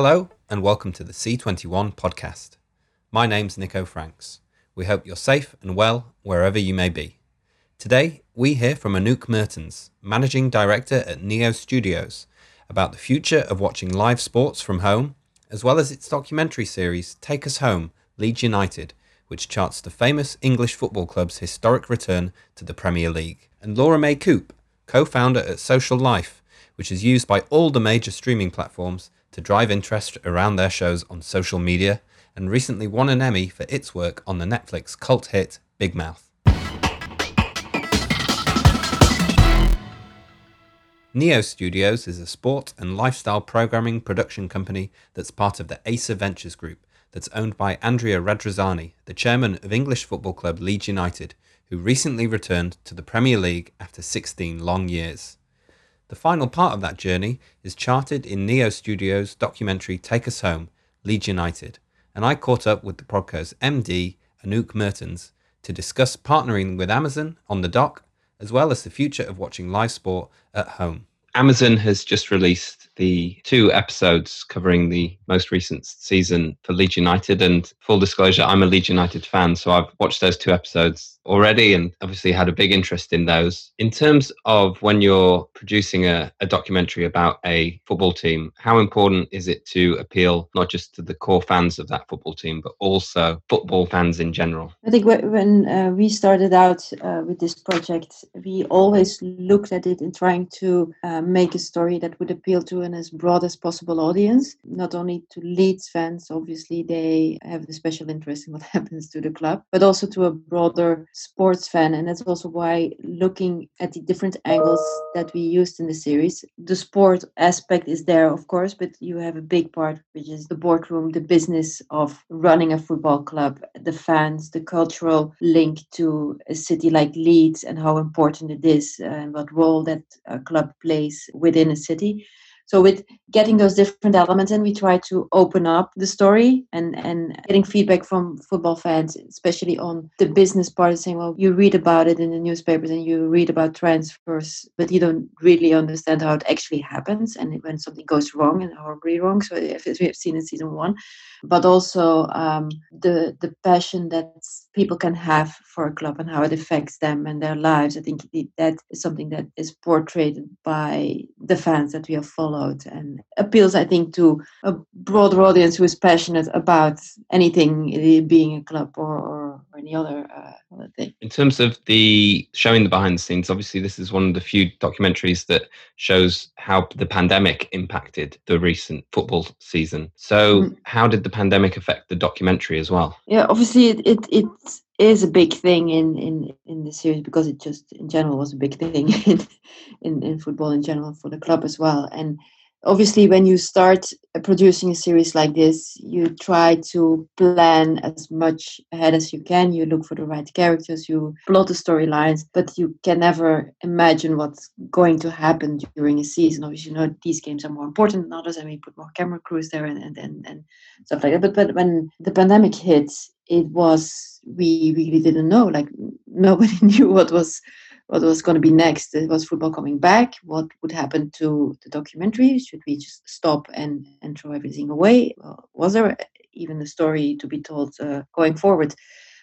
Hello, and welcome to the C21 podcast. My name's Nico Franks. We hope you're safe and well wherever you may be. Today, we hear from Anouk Mertens, Managing Director at Neo Studios, about the future of watching live sports from home, as well as its documentary series Take Us Home Leeds United, which charts the famous English football club's historic return to the Premier League. And Laura May Coop, co founder at Social Life, which is used by all the major streaming platforms to drive interest around their shows on social media and recently won an Emmy for its work on the Netflix cult hit Big Mouth. Neo Studios is a sport and lifestyle programming production company that's part of the Aser Ventures Group that's owned by Andrea Radrizzani, the chairman of English football club Leeds United, who recently returned to the Premier League after 16 long years. The final part of that journey is charted in Neo Studios' documentary Take Us Home, Leeds United, and I caught up with the Prodco's MD, Anouk Mertens, to discuss partnering with Amazon on the doc, as well as the future of watching live sport at home. Amazon has just released the two episodes covering the most recent season for Leeds United. And full disclosure, I'm a Leeds United fan, so I've watched those two episodes already and obviously had a big interest in those. In terms of when you're producing a, a, documentary about a football team, how important is it to appeal not just to the core fans of that football team, but also football fans in general? I think when uh, we started out uh, with this project, we always looked at it in trying to uh, make a story that would appeal to an as broad as possible audience, not only to Leeds fans, obviously they have a special interest in what happens to the club, but also to a broader sports fan. And that's also why looking at the different angles that we used in the series the sport aspect is there of course but you have a big part which is the boardroom the business of running a football club the fans the cultural link to a city like leeds and how important it is uh, and what role that a club plays within a city so with getting those different elements and we try to open up the story and and getting feedback from football fans especially on the business part saying well you read about it in the newspapers and you read about transfers but you don't really understand how it actually happens and when something goes wrong and horribly wrong so if we have seen in season one but also um, the the passion that people can have for a club and how it affects them and their lives. I think that is something that is portrayed by the fans that we have followed and appeals, I think, to a broader audience who is passionate about anything, being a club or, or any other uh, thing. In terms of the showing the behind the scenes, obviously this is one of the few documentaries that shows how the pandemic impacted the recent football season. So, mm-hmm. how did the pandemic affect the documentary as well? Yeah, obviously it it, it is a big thing in in in the series because it just in general was a big thing in in, in football in general for the club as well. And obviously when you start producing a series like this you try to plan as much ahead as you can. You look for the right characters you plot the storylines but you can never imagine what's going to happen during a season. Obviously you know these games are more important than others and we put more camera crews there and and, and, and stuff like that. But, but when the pandemic hit it was we really didn't know like nobody knew what was what was going to be next. Was football coming back? What would happen to the documentary? Should we just stop and, and throw everything away? was there even a story to be told uh, going forward?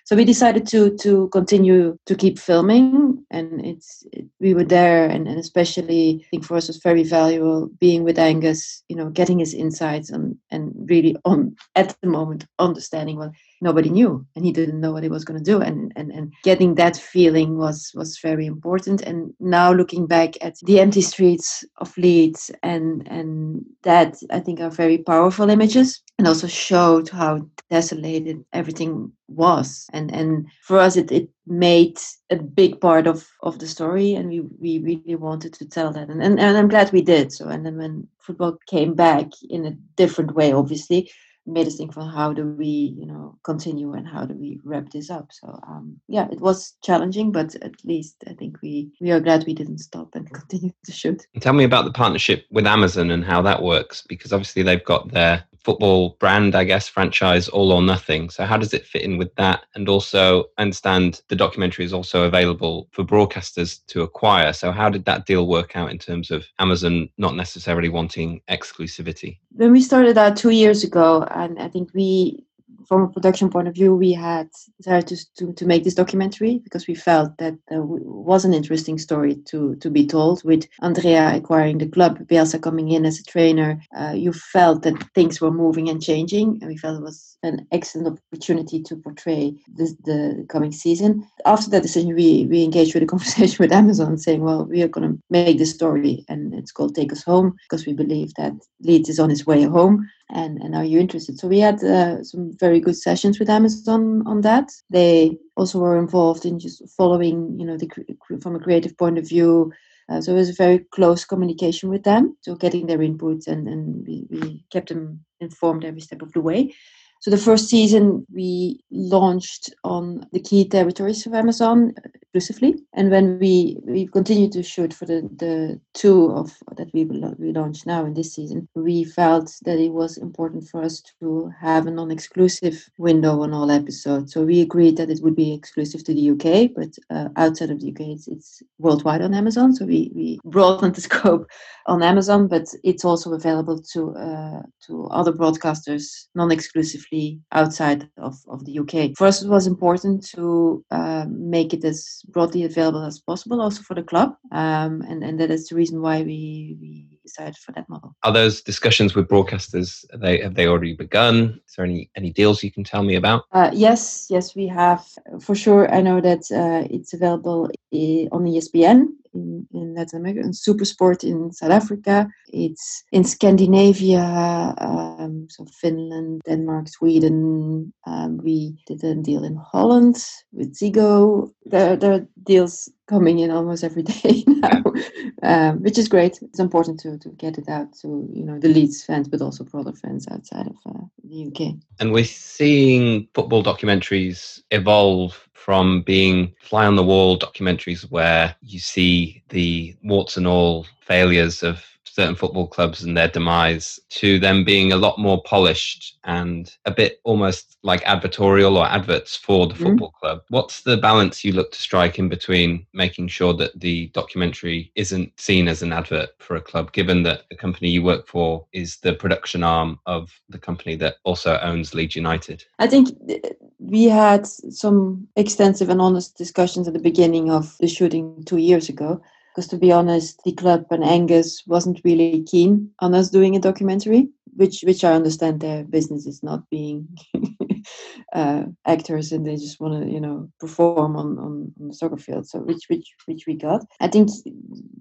So we decided to to continue to keep filming, and it's it, we were there, and, and especially I think for us was very valuable being with Angus, you know, getting his insights and and really on at the moment understanding what nobody knew and he didn't know what he was going to do and, and and getting that feeling was was very important. And now looking back at the empty streets of leeds and and that i think are very powerful images and also showed how desolated everything was. And and for us it, it made a big part of of the story and we we really wanted to tell that. And, and and i'm glad we did so and then when football came back in a different way obviously made us think for how do we you know continue and how do we wrap this up. So um, yeah it was challenging but at least i think we we are glad we didn't stop and continue to shoot. Tell me about the partnership with amazon and how that works because obviously they've got their football brand, I guess, franchise, All or Nothing. So, how does it fit in with that? And also, I understand the documentary is also available for broadcasters to acquire. So, how did that deal work out in terms of Amazon not necessarily wanting exclusivity? When we started out two years ago, and I think we from a production point of view, we had decided to, to, to make this documentary because we felt that there was an interesting story to, to be told. With Andrea acquiring the club, Bielsa coming in as a trainer, uh, you felt that things were moving and changing, and we felt it was an excellent opportunity to portray this, the coming season. After that decision, we, we engaged with a conversation with Amazon saying, well, we are going to make this story, and it's called Take Us Home because we believe that Leeds is on its way home and and are you interested? So we had uh, some very good sessions with amazon on that. They also were involved in just following you know the from a creative point of view. Uh, so it was a very close communication with them. So getting their input and and we, we kept them informed every step of the way so the first season we launched on the key territories of Amazon exclusively, and when we we continued to shoot for the the two of that we we launched now in this season, we felt that it was important for us to have a non-exclusive window on all episodes. So we agreed that it would be exclusive to the UK, but uh, outside of the UK, it's, it's worldwide on Amazon. So we we broadened the scope on Amazon, but it's also available to uh, to other broadcasters non-exclusively outside of, of the UK. For us, it was important to uh, make it as broadly available as possible, also for the club, um, and and that is the reason why we we decided for that model. Are those discussions with broadcasters? Have they have they already begun? Is there any any deals you can tell me about? Uh, yes, yes, we have for sure. I know that uh, it's available eh, on ESPN in, in Latin America, and Supersport in South Africa. It's in Scandinavia, um, so Finland, Denmark, Sweden. Um, we did a deal in Holland with Ziggo. There, there are deals coming in almost every day now, um, which is great. It's important to, to get it out to you know the Leeds fans, but also broader fans outside of uh, the UK. And we're seeing football documentaries evolve from being fly on the wall documentaries where you see the warts and all failures of certain football clubs and their demise to them being a lot more polished and a bit almost like advertorial or adverts for the mm-hmm. football club. What's the balance you look to strike in between making sure that the documentary isn't seen as an advert for a club, given that the company you work for is the production arm of the company that also owns Leeds United? I think we had some extensive and honest discussions at the beginning of the shooting two years ago because to be honest, the club and Angus wasn't really keen on us doing a documentary, which which I understand their business is not being uh, actors and they just want to you know perform on, on, on the soccer field. So which which which we got. I think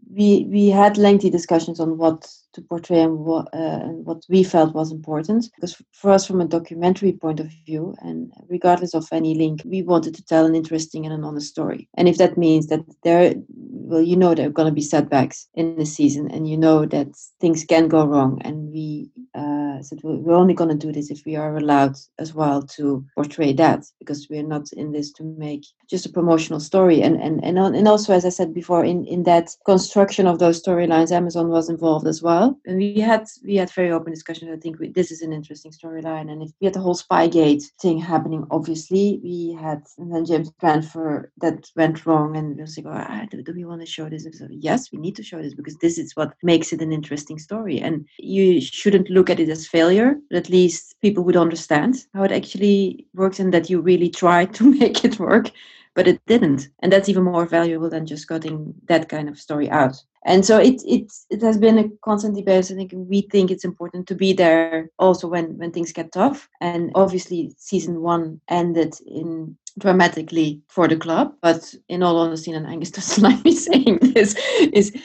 we we had lengthy discussions on what to portray and what uh, what we felt was important. Because for us from a documentary point of view and regardless of any link we wanted to tell an interesting and an honest story. And if that means that there well you know there are going to be setbacks in the season and you know that things can go wrong and we uh, said we're only going to do this if we are allowed as well to portray that because we're not in this to make just a promotional story. And and and, and also as i said before in in that construction of those storylines amazon was involved as well and we had we had very open discussions. I think we, this is an interesting storyline, and if we had the whole Spygate thing happening, obviously we had and then James transfer that went wrong, and we was like, oh, ah, do, do, we want to show this? So, yes, we need to show this because this is what makes it an interesting story, and you shouldn't look at it as failure, but at least people would understand how it actually works, and that you really try to make it work but it didn't and that's even more valuable than just cutting that kind of story out and so it it it has been a constant debate. I think we think it's important to be there also when when things get tough. And obviously, season one ended in dramatically for the club. But in all honesty, and Angus doesn't like me saying this, is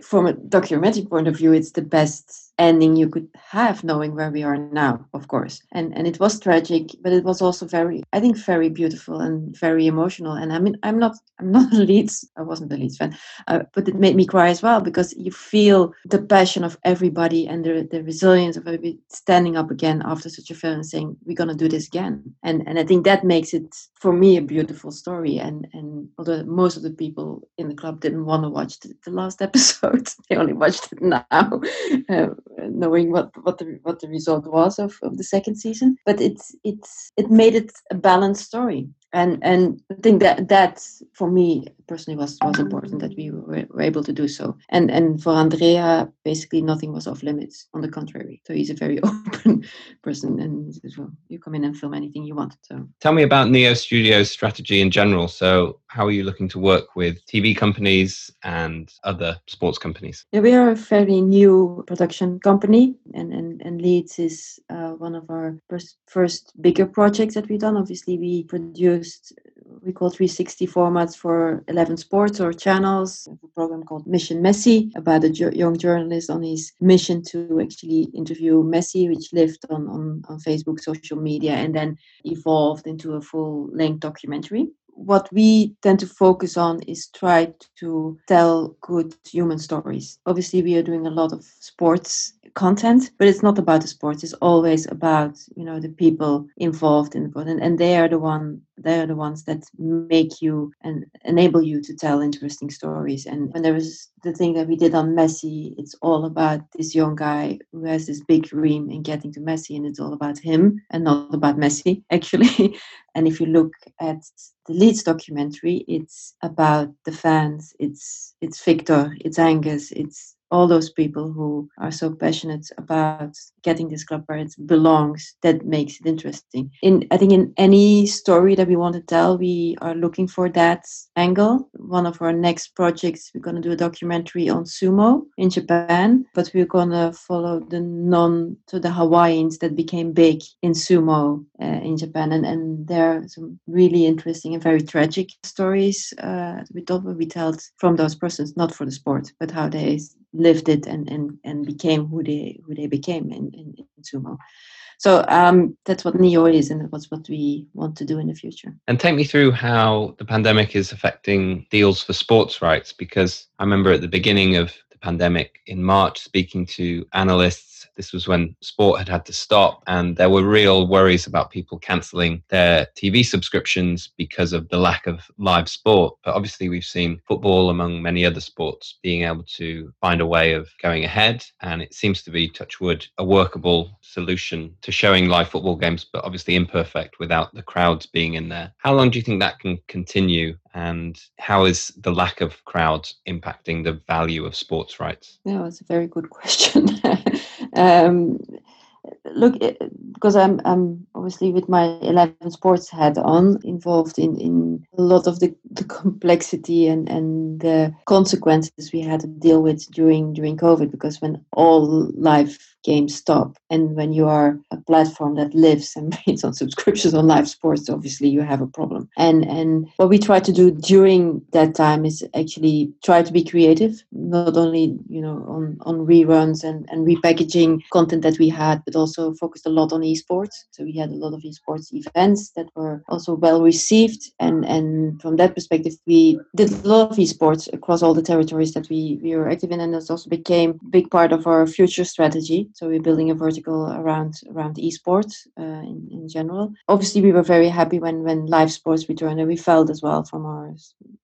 from a documentary point of view, it's the best ending you could have knowing where we are now of course. And and it was tragic but it was also very i think very beautiful and very emotional. And i mean i'm not i'm not a leeds i wasn't a leeds fan uh, but it made me cry as well because you feel the passion of everybody and the, the resilience of everybody standing up again after such a film and saying we're going to do this again. And and i think that makes it for me a beautiful story. And and although most of the people in the club didn't want to watch the, the last episode they only watched it now. Uh, knowing what what the what the result was of, of the second season. But it's it's it made it a balanced story and and I think that that for me personally was was important that we were, were, able to do so. And and for Andrea, basically nothing was off limits. On the contrary, so he's a very open person, and well, you come in and film anything you want. So tell me about Neo Studios strategy in general. So how are you looking to work with TV companies and other sports companies? Yeah, we are a fairly new production company, and and and Leeds is uh, one of our first first bigger projects that we've done. Obviously, we produced we call 360 formats for 11 sports or channels. a program called Mission Messi about a young journalist on his mission to actually interview Messi, which lived on, on, on Facebook, social media, and then evolved into a full length documentary what we tend to focus on is try to tell good human stories. Obviously, we are doing a lot of sports content, but it's not about the sports. It's always about you know the people involved in the and, and they are the one they are the ones that make you and enable you to tell interesting stories. And when there was the thing that we did on Messi, it's all about this young guy who has this big dream in getting to Messi, and it's all about him and not about Messi actually. and if you look at the Leeds documentary, it's about the fans. It's it's Victor, it's Angus, it's all those people who are so passionate about getting this club where it belongs that makes it interesting. In i think in any story that we want to tell we are looking for that angle. One of our next projects we're going to do a documentary on sumo in japan but we're going to follow the non to the hawaiians that became big in sumo uh, in japan. And, and there are some really interesting and very tragic stories uh, we told we tell from those persons not for the sport but how they lived it and and, and became who they who they became in, in, in sumo. So um, that's what Neo is, and that's what we want to do in the future. And take me through how the pandemic is affecting deals for sports rights, because I remember at the beginning of pandemic in March speaking to analysts this was when sport had had to stop, and there were real worries about people cancelling their TV subscriptions because of the lack of live sport. But obviously, we've seen football, among many other sports, being able to find a way of going ahead. And it seems to be, touch wood, a workable solution to showing live football games, but obviously imperfect without the crowds being in there. How long do you think that can continue? And how is the lack of crowds impacting the value of sports rights? Yeah, it's a very good question. um, look, because I'm I'm obviously with my 11 sports hat on, involved in in a lot of the, the complexity and and the consequences we had to deal with during during COVID. Because when all live games stop. And when you are a platform that lives and breathes on subscriptions on live sports, obviously you have a problem. And and what we try to do during that time is actually try to be creative, not only you know on on reruns and and repackaging content that we had, but also focused a lot on esports. So we had a lot of esports events that were also well received, and and from that perspective, we did a lot of esports across all the territories that we we were active in, and this also became a big part of our future strategy so we're building a vertical around around esports uh, in, in general. Obviously, we were very happy when when live sports returned, and we felt as well from our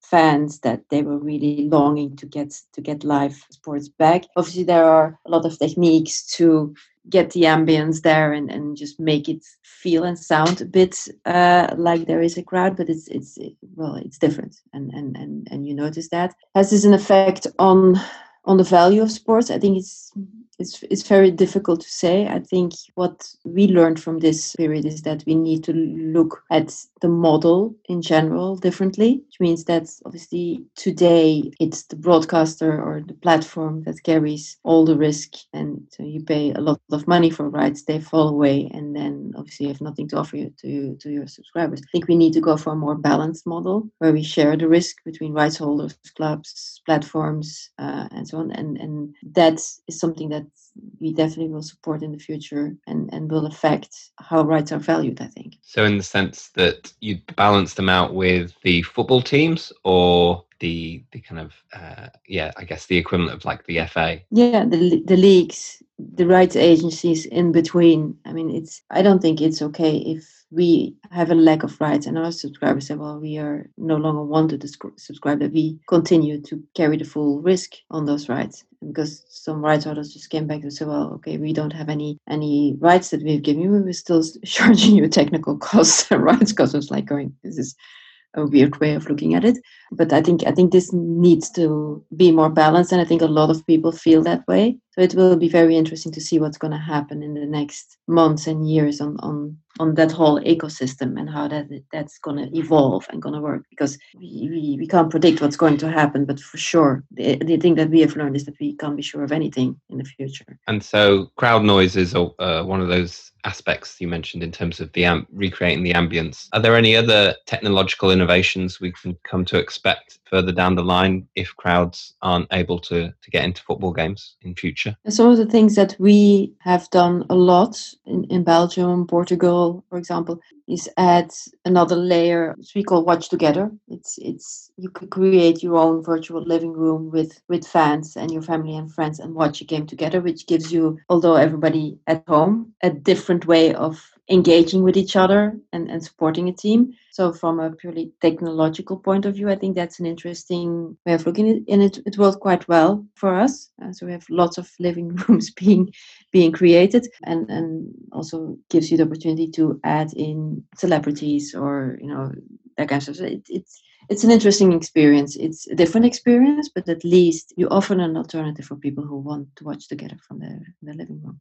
fans that they were really longing to get to get live sports back. Obviously, there are a lot of techniques to get the ambience there and, and just make it feel and sound a bit uh, like there is a crowd but it's it's well it's different and and and, and you notice that has this an effect on on the value of sports i think it's it's it's very difficult to say. I think what we learned from this period is that we need to look at the model in general differently, which means that obviously today it's the broadcaster or the platform that carries all the risk, and so you pay a lot of money for rights, they fall away, and then obviously you have nothing to offer you to to your subscribers. I think we need to go for a more balanced model where we share the risk between rights holders, clubs, platforms, uh, and so on, and and that is something that we definitely will support in the future and, and will affect how rights are valued, I think. So, in the sense that you balance them out with the football teams or the the kind of uh, yeah i guess the equivalent of like the fa yeah the, the leagues the rights agencies in between i mean it's i don't think it's okay if we have a lack of rights and our subscribers say, well, we are no longer want to subscribe, that we continue to carry the full risk on those rights. Because some rights holders just came back and said, well, okay, we don't have any any rights that we've given you, we're still charging you technical costs and rights costs. It's like going, this is a weird way of looking at it but i think i think this needs to be more balanced and i think a lot of people feel that way. So it will be very interesting to see what's going to happen in the next months and years on on on that whole ecosystem and how that that's going to evolve and going to work because we, we, can't predict what's going to happen but for sure the, the thing that we have learned is that we can't be sure of anything in the future. And so crowd noise is uh, one of those aspects you mentioned in terms of the recreating the ambience. Are there any other technological innovations we can come to expect further down the line if crowds aren't able to, to get into football games in future? And some of the things that we have done a lot in, in Belgium, Portugal, for example, is add another layer which we call watch together. It's it's you could create your own virtual living room with with fans and your family and friends and watch a game together, which gives you, although everybody at home, a different way of engaging with each other and, and supporting a team. So from a purely technological point of view, I think that's an interesting way of looking at it, and it, worked quite well for us. Uh, so we have lots of living rooms being being created, and and also gives you the opportunity to add in celebrities or you know that kind of stuff. It, it's it's an interesting experience. It's a different experience, but at least you offer an alternative for people who want to watch together from their, their living room.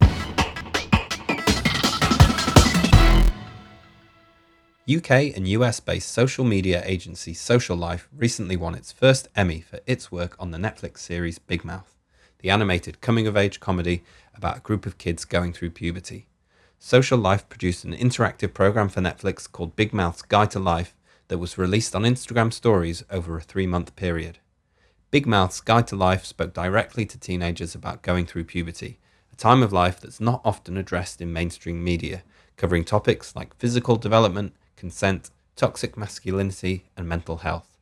UK and US based social media agency Social Life recently won its first Emmy for its work on the Netflix series Big Mouth, the animated coming of age comedy about a group of kids going through puberty. Social Life produced an interactive program for Netflix called Big Mouth's Guide to Life that was released on Instagram stories over a three month period. Big Mouth's Guide to Life spoke directly to teenagers about going through puberty, a time of life that's not often addressed in mainstream media, covering topics like physical development, consent, toxic masculinity, and mental health.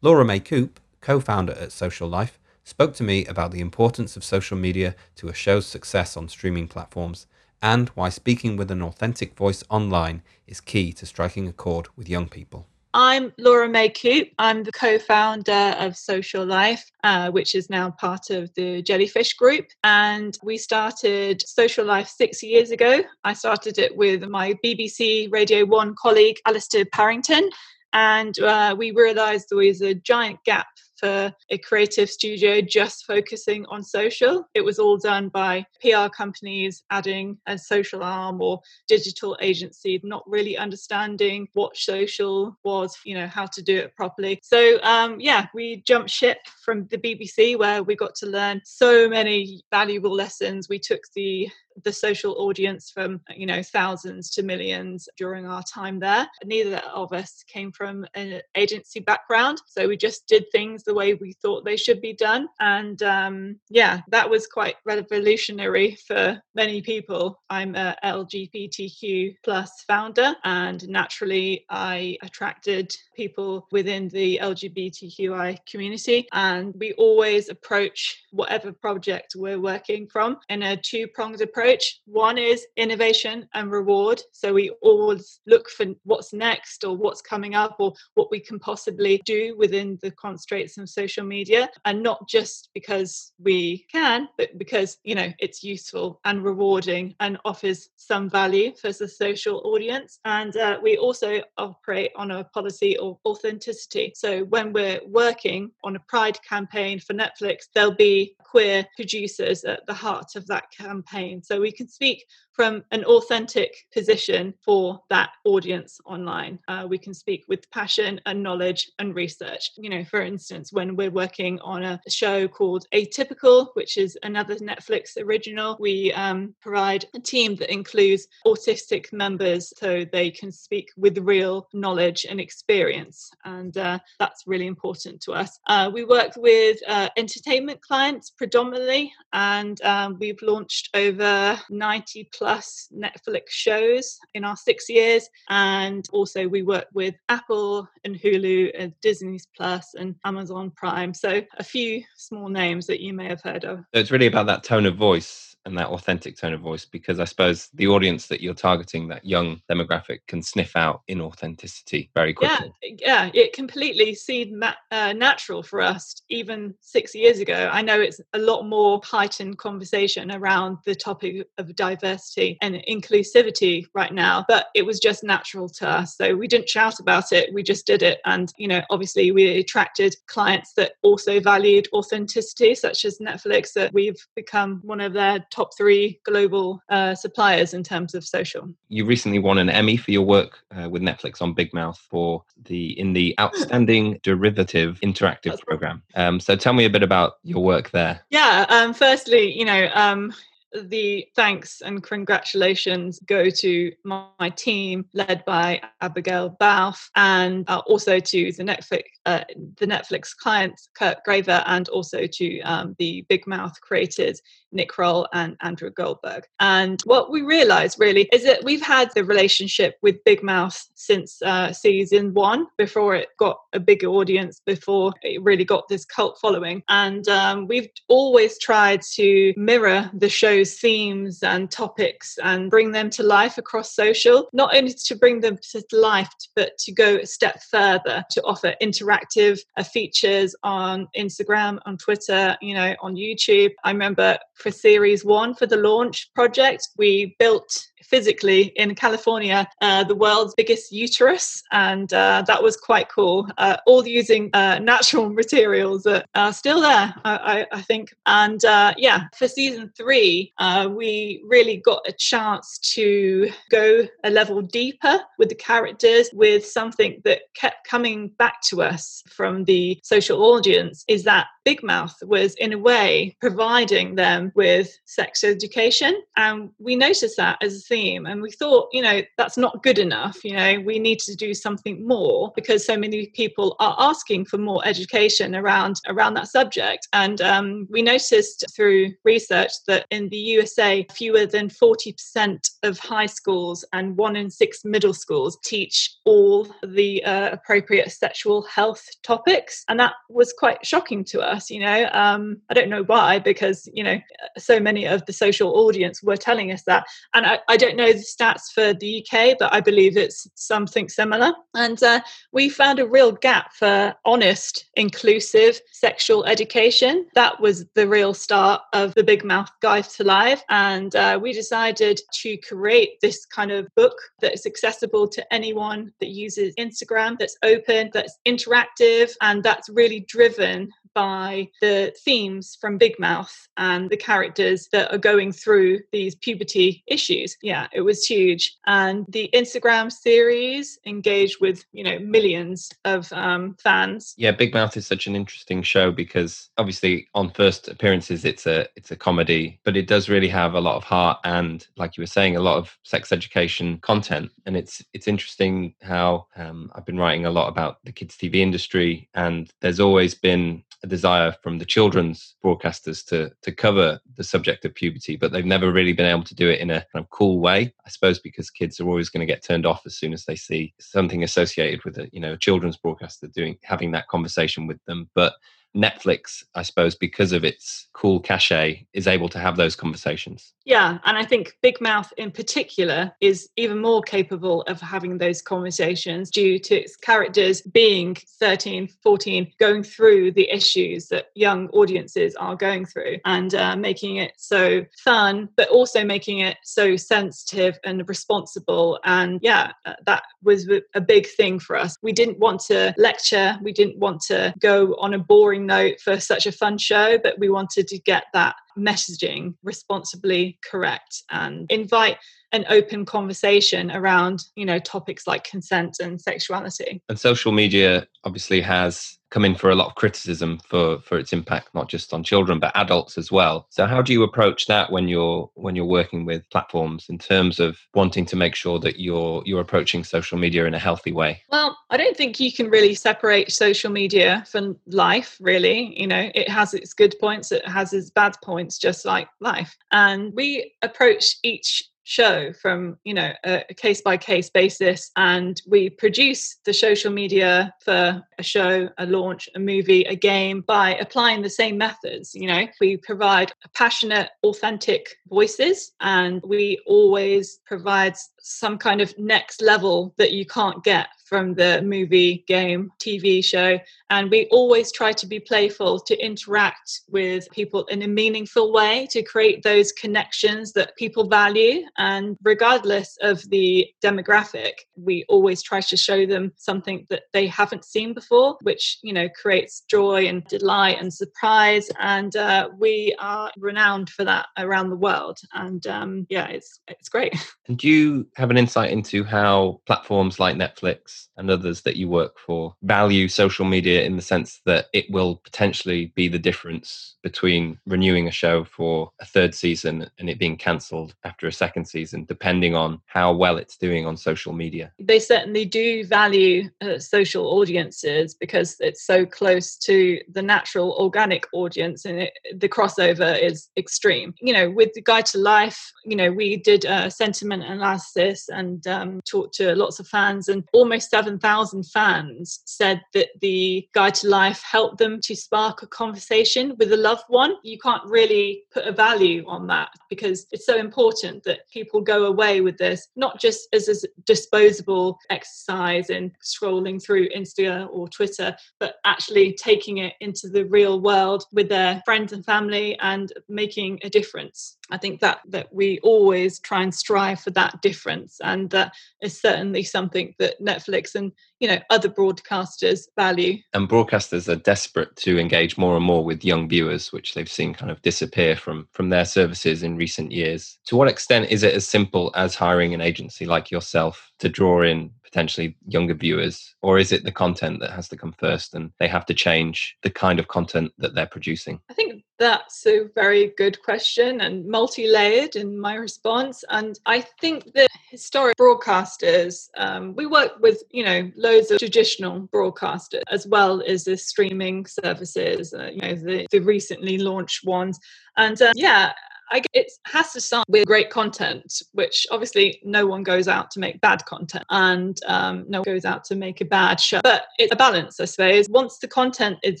Laura May Coop, co founder at Social Life, spoke to me about the importance of social media to a show's success on streaming platforms and why speaking with an authentic voice online is key to striking a chord with young people. I'm Laura May Coop. I'm the co founder of Social Life, uh, which is now part of the Jellyfish Group. And we started Social Life six years ago. I started it with my BBC Radio 1 colleague, Alistair Parrington. And uh, we realized there was a giant gap for a creative studio just focusing on social. It was all done by PR companies adding a social arm or digital agency, not really understanding what social was, you know, how to do it properly. So, um, yeah, we jumped ship from the BBC where we got to learn so many valuable lessons. We took the the social audience from you know thousands to millions during our time there. Neither of us came from an agency background so we just did things the way we thought they should be done. And um, yeah that was quite revolutionary for many people. I'm a lgbtq plus founder and naturally i attracted people within the lgbtqi community. And we always approach whatever project we're working from in a two pronged approach approach. One is innovation and reward. So we always look for what's next or what's coming up or what we can possibly do within the constraints of social media. And not just because we can, but because, you know, it's useful and rewarding and offers some value for the social audience. And uh, we also operate on a policy of authenticity. So when we're working on a pride campaign for Netflix, there'll be queer producers at the heart of that campaign. So we can speak from an authentic position for that audience online. Uh, we can speak with passion and knowledge and research. You know, for instance, when we're working on a show called Atypical, which is another Netflix original, we um, provide a team that includes autistic members so they can speak with real knowledge and experience. And uh, that's really important to us. Uh, we work with uh, entertainment clients predominantly, and um, we've launched over 90 plus plus Netflix shows in our six years. And also, we work with Apple and Hulu and Disney's Plus and Amazon Prime. So, a few small names that you may have heard of. It's really about that tone of voice and that authentic tone of voice because I suppose the audience that you're targeting, that young demographic, can sniff out inauthenticity very quickly. Yeah, yeah, it completely seemed ma- uh, natural for us even six years ago. I know it's a lot more heightened conversation around the topic of diversity and inclusivity right now, but it was just natural to us. So we didn't shout about it, we just did it. And, you know, obviously we attracted clients that also valued authenticity, such as Netflix, that we've become one of their top three global uh, suppliers in terms of social. You recently won an Emmy for your work uh, with Netflix on Big Mouth for the in the Outstanding Derivative Interactive Program. Um, so tell me a bit about your work there. Yeah, um, firstly, you know, um, the thanks and congratulations go to my, my team led by Abigail Balfe and uh, also to the Netflix uh, the Netflix clients Kurt Graver and also to um, the Big Mouth creators Nick Kroll and Andrew Goldberg. And what we realized really is that we've had the relationship with Big Mouth since uh, season one, before it got a bigger audience, before it really got this cult following. And um, we've always tried to mirror the show's themes and topics and bring them to life across social, not only to bring them to life, but to go a step further to offer interactive uh, features on Instagram, on Twitter, you know, on YouTube. I remember for series one for the launch project, we built physically in California uh, the world's biggest uterus, and uh, that was quite cool. Uh, all using uh, natural materials that are still there, I, I, think. And uh, yeah, for season three, uh, we really got a chance to go a level deeper with the characters, with something that kept coming back to us from the social audience is that Big Mouth was, in a way, providing them with sex education. And we noticed that as a theme. And we thought, you know, that's not good enough. You know, we need to do something more because so many people are asking for more education around, around that subject. And um, we noticed through research that in the USA, fewer than 40% of high schools and one in six middle schools teach all the uh, appropriate sexual health topics. And that was quite shocking to us us you know? Um, i don't know why because you know so many of the social audience were telling us that. And i, I don't know the stats for the uk but i believe it's something similar. And uh, we found a real gap for honest inclusive sexual education. That was the real start of the big mouth guide to life. And uh, we decided to create this kind of book that is accessible to anyone that uses instagram that's open that's interactive and that's really driven by the themes from Big Mouth and the characters that are going through these puberty issues. Yeah, it was huge. And the Instagram series engaged with, you know, millions of um, fans. Yeah, Big Mouth is such an interesting show because obviously on first appearances it's a it's a comedy, but it does really have a lot of heart and like you were saying, a lot of sex education content. And it's it's interesting how um, I've been writing a lot about the kids TV industry and there's always been a desire from the children's broadcasters to to cover the subject of puberty, but they've never really been able to do it in a kind of cool way. I suppose because kids are always going to get turned off as soon as they see something associated with a you know a children's broadcaster doing having that conversation with them. But Netflix, I suppose, because of its cool cachet, is able to have those conversations. Yeah, and I think Big Mouth in particular is even more capable of having those conversations due to its characters being 13, 14, going through the issues that young audiences are going through and uh, making it so fun, but also making it so sensitive and responsible. And yeah, uh, that was a big thing for us. We didn't want to lecture, we didn't want to go on a boring note for such a fun show, but we wanted to get that messaging responsibly correct and invite an open conversation around you know topics like consent and sexuality. And social media obviously has come in for a lot of criticism for for its impact not just on children but adults as well. So how do you approach that when you're when you're working with platforms in terms of wanting to make sure that you're you're approaching social media in a healthy way? Well i don't think you can really separate social media from life really. You know it has its good points it has its bad points just like life. And we approach each show from you know a case by case basis and we produce the social media for a show a launch a movie a game by applying the same methods you know. We provide passionate authentic voices and we always provide some kind of next level that you can't get from the movie, game, TV show. And we always try to be playful, to interact with people in a meaningful way, to create those connections that people value. And regardless of the demographic, we always try to show them something that they haven't seen before, which, you know, creates joy and delight and surprise. And uh, we are renowned for that around the world. And um, yeah, it's, it's great. And do you have an insight into how platforms like Netflix and others that you work for value social media in the sense that it will potentially be the difference between renewing a show for a third season and it being cancelled after a second season, depending on how well it's doing on social media? They certainly do value uh, social audiences because it's so close to the natural organic audience and it, the crossover is extreme. You know, with the Guide to Life, you know, we did a sentiment analysis and um, talked to lots of fans, and almost 7,000 fans said that the Guide to Life helped them to spark a conversation with a loved one. You can't really put a value on that because it's so important that people go away with this, not just as a disposable exercise in scrolling through Insta or Twitter, but actually taking it into the real world with their friends and family and making a difference. I think that that we always try and strive for that difference, and that is certainly something that Netflix and you know other broadcasters value. And broadcasters are desperate to engage more and more with young viewers, which they've seen kind of disappear from from their services in recent years. To what extent is it as simple as hiring an agency like yourself to draw in potentially younger viewers? Or is it the content that has to come first and they have to change the kind of content that they're producing? I think that's a very good question and multi-layered in my response. And i think that historic broadcasters um, we work with you know loads of traditional broadcasters as well as the streaming services uh, you know the, the recently launched ones. And uh, yeah I, it has to start with great content, which obviously no one goes out to make bad content and um, no one goes out to make a bad show. But it's a balance, I suppose. Once the content is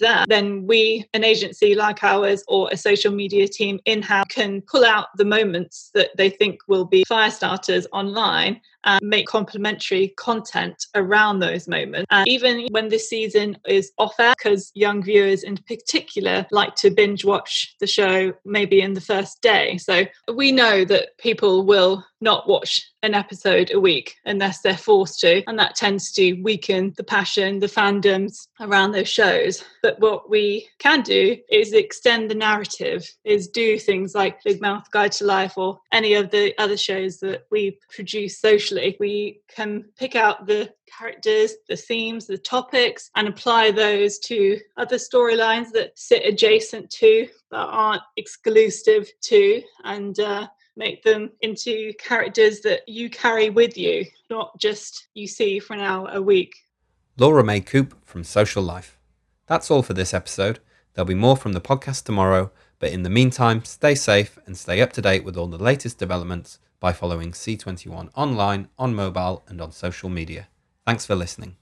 there, then we, an agency like ours or a social media team in house, can pull out the moments that they think will be fire starters online and make complementary content around those moments. And even when this season is off air, because young viewers in particular like to binge watch the show maybe in the first day. So we know that people will not watch an episode a week unless they're forced to. And that tends to weaken the passion, the fandoms around those shows. But what we can do is extend the narrative, is do things like Big Mouth Guide to Life or any of the other shows that we produce socially. We can pick out the characters, the themes, the topics, and apply those to other storylines that sit adjacent to, that aren't exclusive to, and uh, make them into characters that you carry with you, not just you see for an hour a week. Laura May Coop from Social Life. That's all for this episode. There'll be more from the podcast tomorrow, but in the meantime, stay safe and stay up to date with all the latest developments by following C21 online, on mobile, and on social media. Thanks for listening.